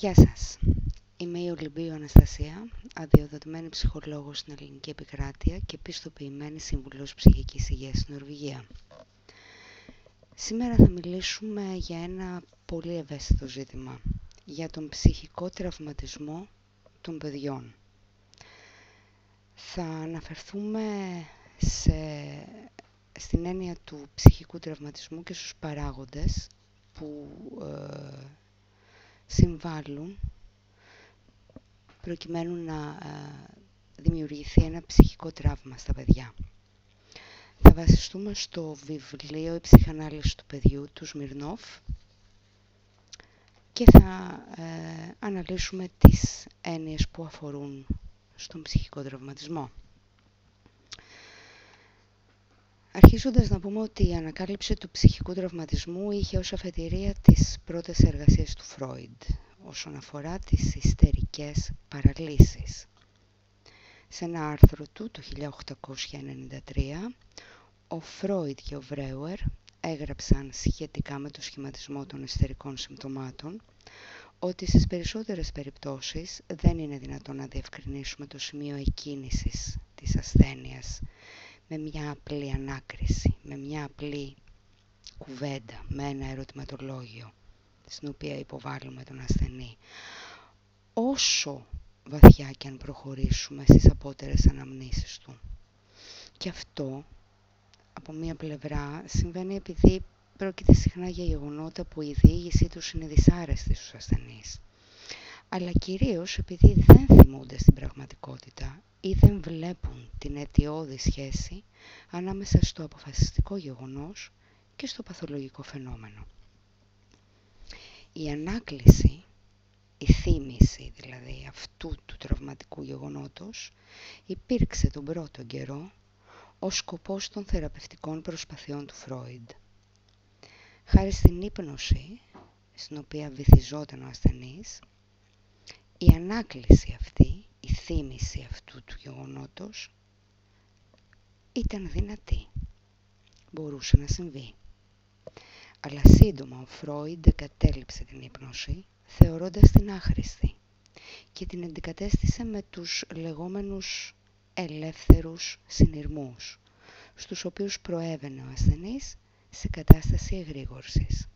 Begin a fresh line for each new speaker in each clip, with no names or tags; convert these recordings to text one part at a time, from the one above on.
Γεια σας. Είμαι η Ολυμπίου Αναστασία, αδειοδοτημένη ψυχολόγος στην Ελληνική Επικράτεια και πιστοποιημένη συμβουλός ψυχικής υγείας στην Νορβηγία. Σήμερα θα μιλήσουμε για ένα πολύ ευαίσθητο ζήτημα, για τον ψυχικό τραυματισμό των παιδιών. Θα αναφερθούμε σε, στην έννοια του ψυχικού τραυματισμού και στους παράγοντες που ε, συμβάλλουν προκειμένου να ε, δημιουργηθεί ένα ψυχικό τραύμα στα παιδιά. Θα βασιστούμε στο βιβλίο «Η ψυχανάλυση του παιδιού» του Σμυρνόφ και θα ε, αναλύσουμε τις έννοιες που αφορούν στον ψυχικό τραυματισμό. Αρχίζοντας να πούμε ότι η ανακάλυψη του ψυχικού τραυματισμού είχε ως αφετηρία τις πρώτες εργασίες του Φρόιντ όσον αφορά τις ιστερικές παραλύσεις. Σε ένα άρθρο του το 1893, ο Φρόιντ και ο Βρέουερ έγραψαν σχετικά με το σχηματισμό των ιστερικών συμπτωμάτων ότι στις περισσότερες περιπτώσεις δεν είναι δυνατόν να διευκρινίσουμε το σημείο εκκίνησης της ασθένειας με μια απλή ανάκριση, με μια απλή κουβέντα, με ένα ερωτηματολόγιο στην οποία υποβάλλουμε τον ασθενή. Όσο βαθιά και αν προχωρήσουμε στις απότερες αναμνήσεις του. Και αυτό από μία πλευρά συμβαίνει επειδή πρόκειται συχνά για γεγονότα που η διήγησή τους είναι δυσάρεστη στους ασθενείς. Αλλά κυρίως επειδή δεν θυμούνται στην πραγματικότητα ή δεν βλέπουν την αιτιώδη σχέση ανάμεσα στο αποφασιστικό γεγονός και στο παθολογικό φαινόμενο. Η ανάκληση, η θύμηση δηλαδή αυτού του τραυματικού γεγονότος υπήρξε τον πρώτο καιρό ο σκοπός των θεραπευτικών προσπαθειών του Φρόιντ. Χάρη στην ύπνωση, στην οποία βυθιζόταν ο ασθενής, η ανάκληση αυτή, η θύμηση αυτού του γεγονότος ήταν δυνατή. Μπορούσε να συμβεί. Αλλά σύντομα ο Φρόιντ εγκατέλειψε την ύπνωση, θεωρώντας την άχρηστη και την αντικατέστησε με τους λεγόμενους ελεύθερους συνειρμούς, στους οποίους προέβαινε ο ασθενής σε κατάσταση εγρήγορσης.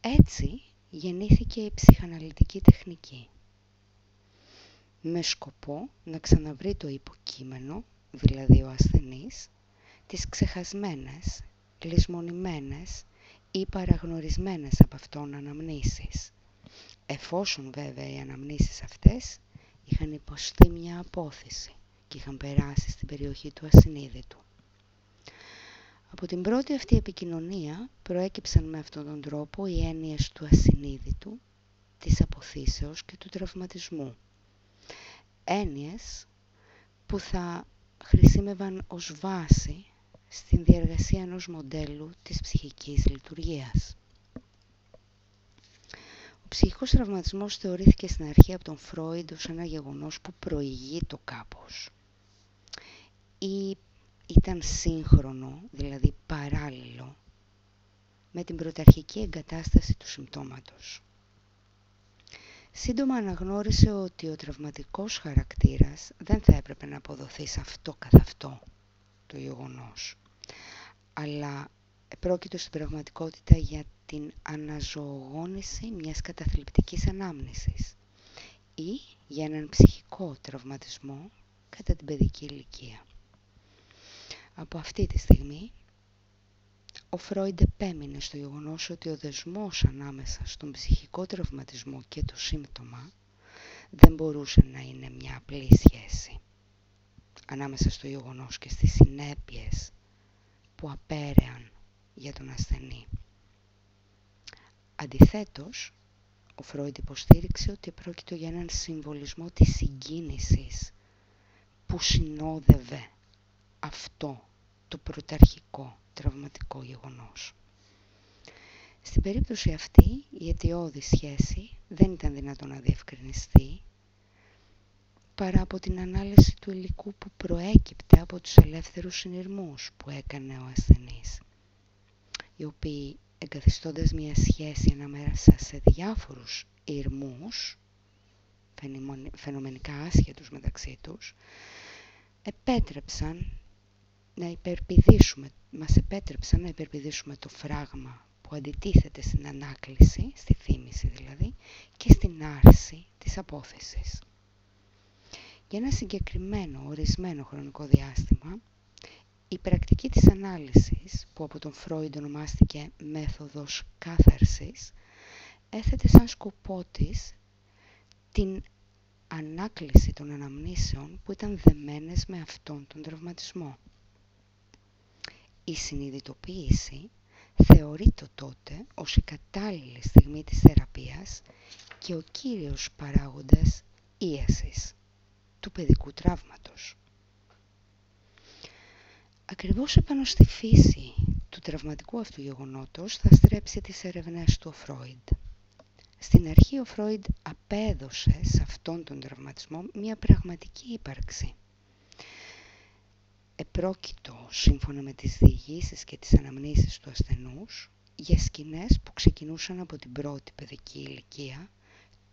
Έτσι γεννήθηκε η ψυχαναλυτική τεχνική, με σκοπό να ξαναβρει το υποκείμενο, δηλαδή ο ασθενής, τις ξεχασμένες, λησμονημένες ή παραγνωρισμένες από αυτόν αναμνήσεις, εφόσον βέβαια οι αναμνήσεις αυτές είχαν υποστεί μια απόθεση και είχαν περάσει στην περιοχή του ασυνείδητου. Από την πρώτη αυτή επικοινωνία προέκυψαν με αυτόν τον τρόπο οι έννοιες του ασυνείδητου, της αποθήσεως και του τραυματισμού. Έννοιες που θα χρησιμεύαν ως βάση στην διαργασία ενός μοντέλου της ψυχικής λειτουργίας. Ο ψυχικός τραυματισμός θεωρήθηκε στην αρχή από τον Φρόιντ ως ένα γεγονός που προηγεί το κάπως ή ήταν σύγχρονο, δηλαδή παράλληλο, με την πρωταρχική εγκατάσταση του συμπτώματος. Σύντομα αναγνώρισε ότι ο τραυματικός χαρακτήρας δεν θα έπρεπε να αποδοθεί σε αυτό καθ' αυτό το γεγονός, αλλά πρόκειται στην πραγματικότητα για την αναζωογόνηση μιας καταθλιπτικής ανάμνησης ή για έναν ψυχικό τραυματισμό κατά την παιδική ηλικία. Από αυτή τη στιγμή, ο Φρόιντ επέμεινε στο γεγονός ότι ο δεσμός ανάμεσα στον ψυχικό τραυματισμό και το σύμπτωμα δεν μπορούσε να είναι μια απλή σχέση ανάμεσα στο γεγονός και στις συνέπειες που απέρεαν για τον ασθενή. Αντιθέτως, ο Φρόιντ υποστήριξε ότι πρόκειται για έναν συμβολισμό της συγκίνησης που συνόδευε αυτό το πρωταρχικό τραυματικό γεγονός. Στην περίπτωση αυτή η αιτιώδης σχέση δεν ήταν δυνατόν να διευκρινιστεί παρά από την ανάλυση του υλικού που προέκυπτε από τους ελεύθερους συνειρμούς που έκανε ο ασθενής οι οποίοι εγκαθιστώντας μια σχέση ανάμεσα σε διάφορους ηρμούς, φαινομενικά άσχετους μεταξύ τους, επέτρεψαν να υπερπηδήσουμε, μας επέτρεψαν να υπερπηδήσουμε το φράγμα που αντιτίθεται στην ανάκληση, στη θύμηση δηλαδή, και στην άρση της απόθεσης. Για ένα συγκεκριμένο ορισμένο χρονικό διάστημα, η πρακτική της ανάλυσης, που από τον Φρόιντ ονομάστηκε μέθοδος κάθαρσης, έθετε σαν σκοπό της την ανάκληση των αναμνήσεων που ήταν δεμένες με αυτόν τον τραυματισμό. Η συνειδητοποίηση θεωρείται τότε ως η κατάλληλη στιγμή της θεραπείας και ο κύριος παράγοντας ίασης του παιδικού τραύματος. Ακριβώς επάνω στη φύση του τραυματικού αυτού γεγονότος θα στρέψει τις ερευνές του ο Φρόιντ. Στην αρχή ο Φρόιντ απέδωσε σε αυτόν τον τραυματισμό μια πραγματική ύπαρξη. Επρόκειτο, σύμφωνα με τις διηγήσεις και τις αναμνήσεις του ασθενούς, για σκηνές που ξεκινούσαν από την πρώτη παιδική ηλικία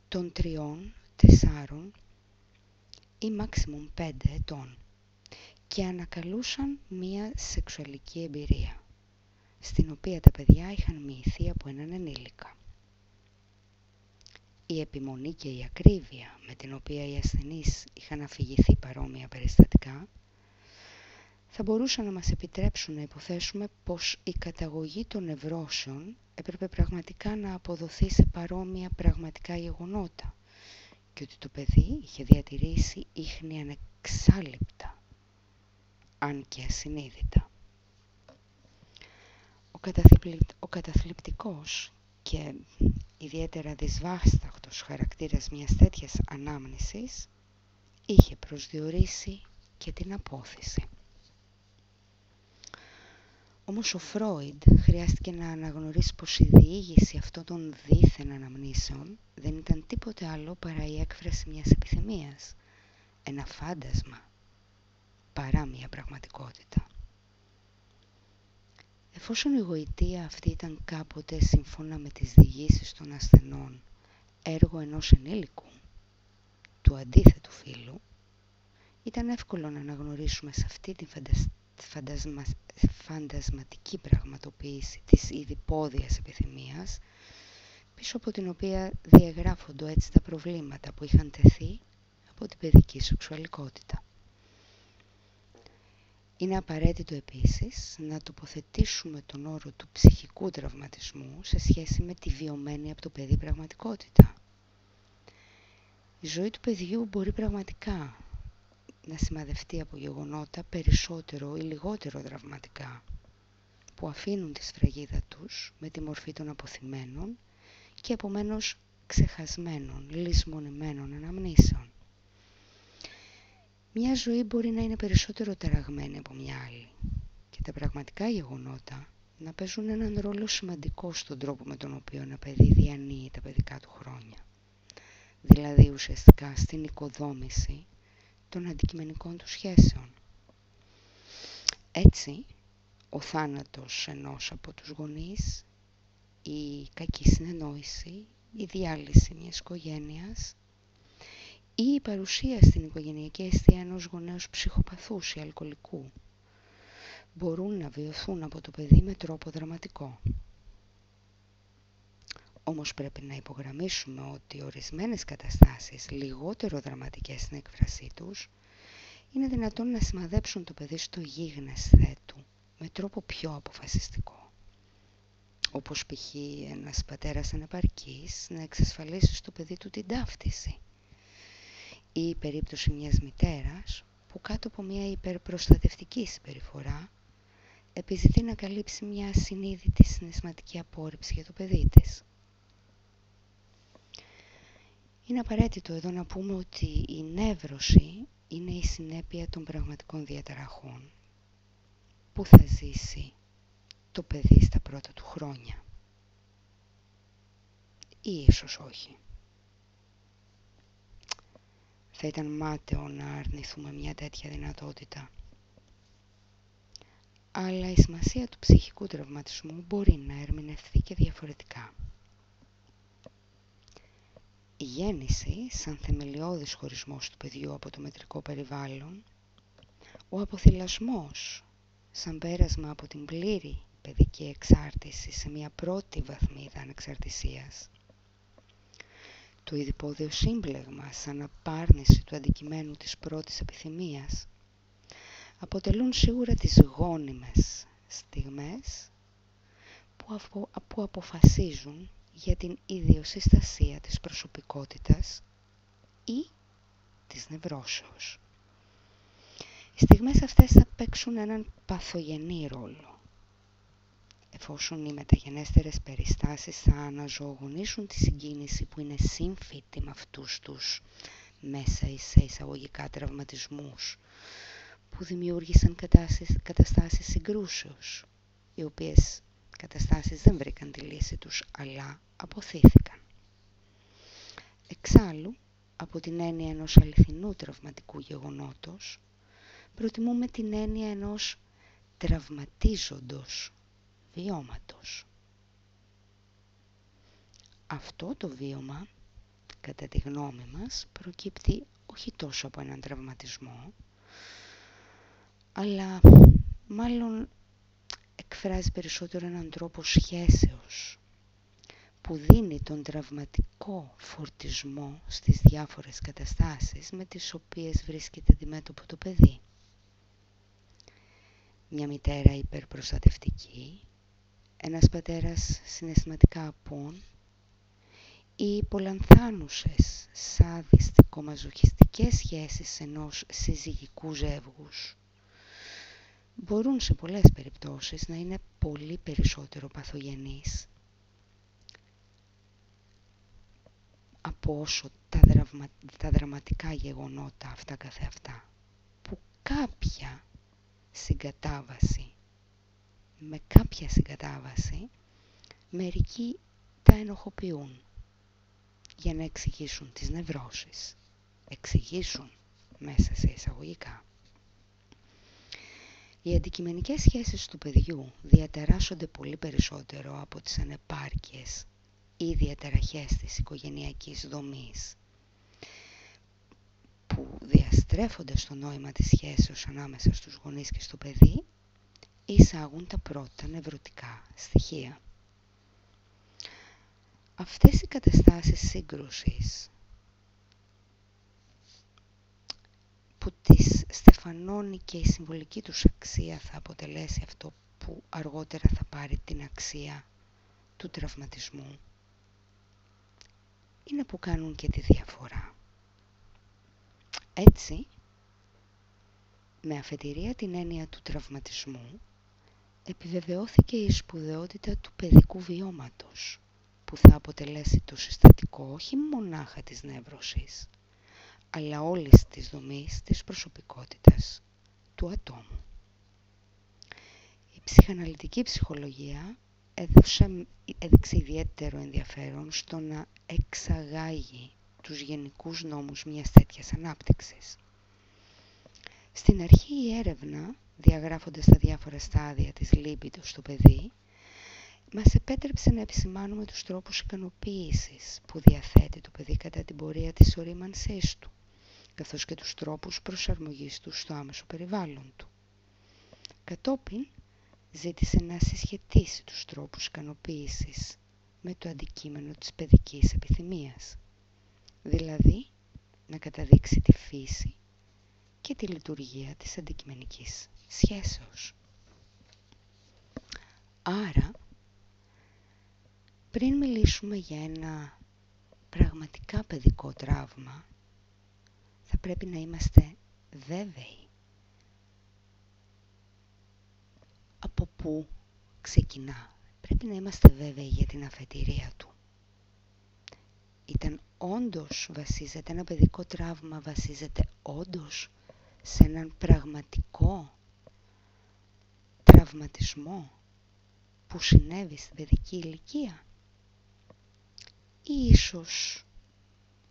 των τριών, τεσσάρων ή μάξιμουμ πέντε ετών και ανακαλούσαν μία σεξουαλική εμπειρία, στην οποία τα παιδιά είχαν μοιηθεί από έναν ενήλικα. Η επιμονή και η ακρίβεια με την οποία οι ασθενείς είχαν αφηγηθεί παρόμοια περιστατικά θα μπορούσαν να μας επιτρέψουν να υποθέσουμε πως η καταγωγή των νευρώσεων έπρεπε πραγματικά να αποδοθεί σε παρόμοια πραγματικά γεγονότα και ότι το παιδί είχε διατηρήσει ίχνη ανεξάλληπτα αν και ασυνείδητα. Ο, ο καταθλιπτικός και ιδιαίτερα δυσβάσταχτος χαρακτήρας μιας τέτοιας ανάμνησης είχε προσδιορίσει και την απόθεση. Όμως ο Φρόιντ χρειάστηκε να αναγνωρίσει πως η διήγηση αυτών των δίθεν αναμνήσεων δεν ήταν τίποτε άλλο παρά η έκφραση μιας επιθυμίας, ένα φάντασμα παρά μια πραγματικότητα. Εφόσον η γοητεία αυτή ήταν κάποτε σύμφωνα με τις διηγήσεις των ασθενών έργο ενός ενήλικου, του αντίθετου φίλου, ήταν εύκολο να αναγνωρίσουμε σε αυτή τη φαντασμα... φαντασματική πραγματοποίηση της ιδιπόδιας επιθυμίας, πίσω από την οποία διαγράφονται έτσι τα προβλήματα που είχαν τεθεί από την παιδική σεξουαλικότητα. Είναι απαραίτητο επίσης να τοποθετήσουμε τον όρο του ψυχικού τραυματισμού σε σχέση με τη βιωμένη από το παιδί πραγματικότητα. Η ζωή του παιδιού μπορεί πραγματικά να σημαδευτεί από γεγονότα περισσότερο ή λιγότερο τραυματικά που αφήνουν τη σφραγίδα τους με τη μορφή των αποθυμένων και επομένως ξεχασμένων, λησμονημένων αναμνήσεων. Μια ζωή μπορεί να είναι περισσότερο ταραγμένη από μια άλλη και τα πραγματικά γεγονότα να παίζουν έναν ρόλο σημαντικό στον τρόπο με τον οποίο ένα παιδί διανύει τα παιδικά του χρόνια. Δηλαδή ουσιαστικά στην οικοδόμηση των αντικειμενικών του σχέσεων. Έτσι, ο θάνατος ενός από τους γονείς, η κακή συνεννόηση, η διάλυση μιας οικογένειας ή η παρουσία στην οικογενειακή αιστεία ενός γονέως ψυχοπαθούς ή αλκοολικού μπορούν να βιωθούν από το παιδί με τρόπο δραματικό. Όμως πρέπει να υπογραμμίσουμε ότι ορισμένες καταστάσεις λιγότερο δραματικές στην έκφρασή τους είναι δυνατόν να σημαδέψουν το παιδί στο γίγνεσθε του με τρόπο πιο αποφασιστικό. Όπως π.χ. ένας πατέρας ανεπαρκής να εξασφαλίσει στο παιδί του την ταύτιση ή η περίπτωση μιας μητέρας που κάτω από μια υπερπροστατευτική συμπεριφορά επιζητεί να καλύψει μια συνείδητη συναισθηματική απόρριψη για το παιδί της. Είναι απαραίτητο εδώ να πούμε ότι η νεύρωση είναι η συνέπεια των πραγματικών διαταραχών που θα ζήσει το παιδί στα πρώτα του χρόνια. Ή ίσως όχι. Θα ήταν μάταιο να αρνηθούμε μια τέτοια δυνατότητα. αλλά η σημασία του ψυχικού τραυματισμού μπορεί να ερμηνευθεί και διαφορετικά. Η γέννηση, σαν θεμελιώδης χωρισμός του παιδιού από το μετρικό περιβάλλον, ο αποθυλασμός, σαν πέρασμα από την πλήρη παιδική εξάρτηση σε μια πρώτη βαθμίδα ανεξαρτησίας, το ειδipόδιο σύμπλεγμα σαν απάρνηση του αντικειμένου της πρώτης επιθυμίας, αποτελούν σίγουρα τις γόνιμες στιγμές που, που αποφασίζουν για την ιδιοσυστασία της προσωπικότητας ή της νευρώσεως. Οι στιγμές αυτές θα παίξουν έναν παθογενή ρόλο. Εφόσον οι μεταγενέστερες περιστάσεις θα αναζωογονήσουν τη συγκίνηση που είναι σύμφυτη με αυτούς τους μέσα ή σε εισαγωγικά τραυματισμούς που δημιούργησαν καταστάσεις συγκρούσεως, οι οποίες καταστάσεις δεν βρήκαν τη λύση τους, αλλά αποθήθηκαν. Εξάλλου, από την έννοια ενός αληθινού τραυματικού γεγονότος, προτιμούμε την έννοια ενός τραυματίζοντος βιώματος. Αυτό το βίωμα, κατά τη γνώμη μας, προκύπτει όχι τόσο από έναν τραυματισμό, αλλά μάλλον εκφράζει περισσότερο έναν τρόπο σχέσεως που δίνει τον τραυματικό φορτισμό στις διάφορες καταστάσεις με τις οποίες βρίσκεται αντιμέτωπο το παιδί. Μια μητέρα υπερπροστατευτική, ένας πατέρας συναισθηματικά απόν ή πολλανθάνουσες σαδιστικο-μαζοχιστικές σχέσεις ενός συζυγικού ζεύγους μπορούν σε πολλές περιπτώσεις να είναι πολύ περισσότερο παθογενείς από όσο τα, τα δραματικά γεγονότα αυτά καθεαυτά που κάποια συγκατάβαση με κάποια συγκατάβαση μερικοί τα ενοχοποιούν για να εξηγήσουν τις νευρώσεις εξηγήσουν μέσα σε εισαγωγικά οι αντικειμενικές σχέσεις του παιδιού διαταράσσονται πολύ περισσότερο από τις ανεπάρκειες ή διαταραχές της οικογενειακής δομής που διαστρέφονται στο νόημα της σχέσεως ανάμεσα στους γονείς και στο παιδί εισάγουν τα πρώτα νευρωτικά στοιχεία. Αυτές οι καταστάσεις σύγκρουσης που τις στεφανώνει και η συμβολική τους αξία θα αποτελέσει αυτό που αργότερα θα πάρει την αξία του τραυματισμού είναι που κάνουν και τη διαφορά. Έτσι, με αφετηρία την έννοια του τραυματισμού, επιβεβαιώθηκε η σπουδαιότητα του παιδικού βιώματος, που θα αποτελέσει το συστατικό όχι μονάχα της νεύρωσης, αλλά όλης της δομής της προσωπικότητας του ατόμου. Η ψυχαναλυτική ψυχολογία έδωσε, έδειξε ιδιαίτερο ενδιαφέρον στο να εξαγάγει τους γενικούς νόμους μιας τέτοιας ανάπτυξης. Στην αρχή η έρευνα, διαγράφοντας τα διάφορα στάδια της λίμπητος στο παιδί, μας επέτρεψε να επισημάνουμε τους τρόπους ικανοποίησης που διαθέτει το παιδί κατά την πορεία της ορίμανσής του καθώς και τους τρόπους προσαρμογής τους στο άμεσο περιβάλλον του. Κατόπιν ζήτησε να συσχετίσει τους τρόπους ικανοποίησης με το αντικείμενο της παιδικής επιθυμίας, δηλαδή να καταδείξει τη φύση και τη λειτουργία της αντικειμενικής σχέσεως. Άρα, πριν μιλήσουμε για ένα πραγματικά παιδικό τραύμα, θα πρέπει να είμαστε βέβαιοι από πού ξεκινά. Πρέπει να είμαστε βέβαιοι για την αφετηρία του. Ήταν όντως βασίζεται, ένα παιδικό τραύμα βασίζεται όντως σε έναν πραγματικό τραυματισμό που συνέβη στην παιδική ηλικία ή ίσως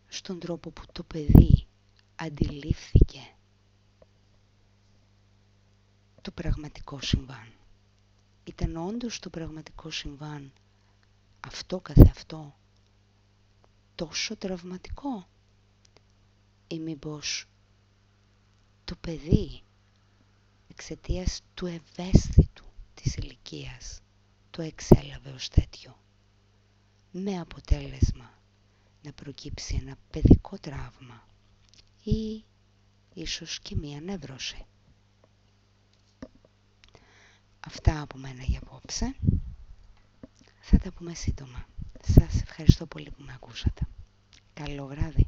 στον τρόπο που το παιδί αντιλήφθηκε το πραγματικό συμβάν. Ήταν όντως το πραγματικό συμβάν αυτό καθεαυτό τόσο τραυματικό ή μήπως το παιδί εξαιτίας του ευαίσθητου της ηλικίας το εξέλαβε ως τέτοιο με αποτέλεσμα να προκύψει ένα παιδικό τραύμα ή ίσως και μία νεύρωση. Αυτά από μένα για απόψε. Θα τα πούμε σύντομα. Σας ευχαριστώ πολύ που με ακούσατε. Καλό βράδυ.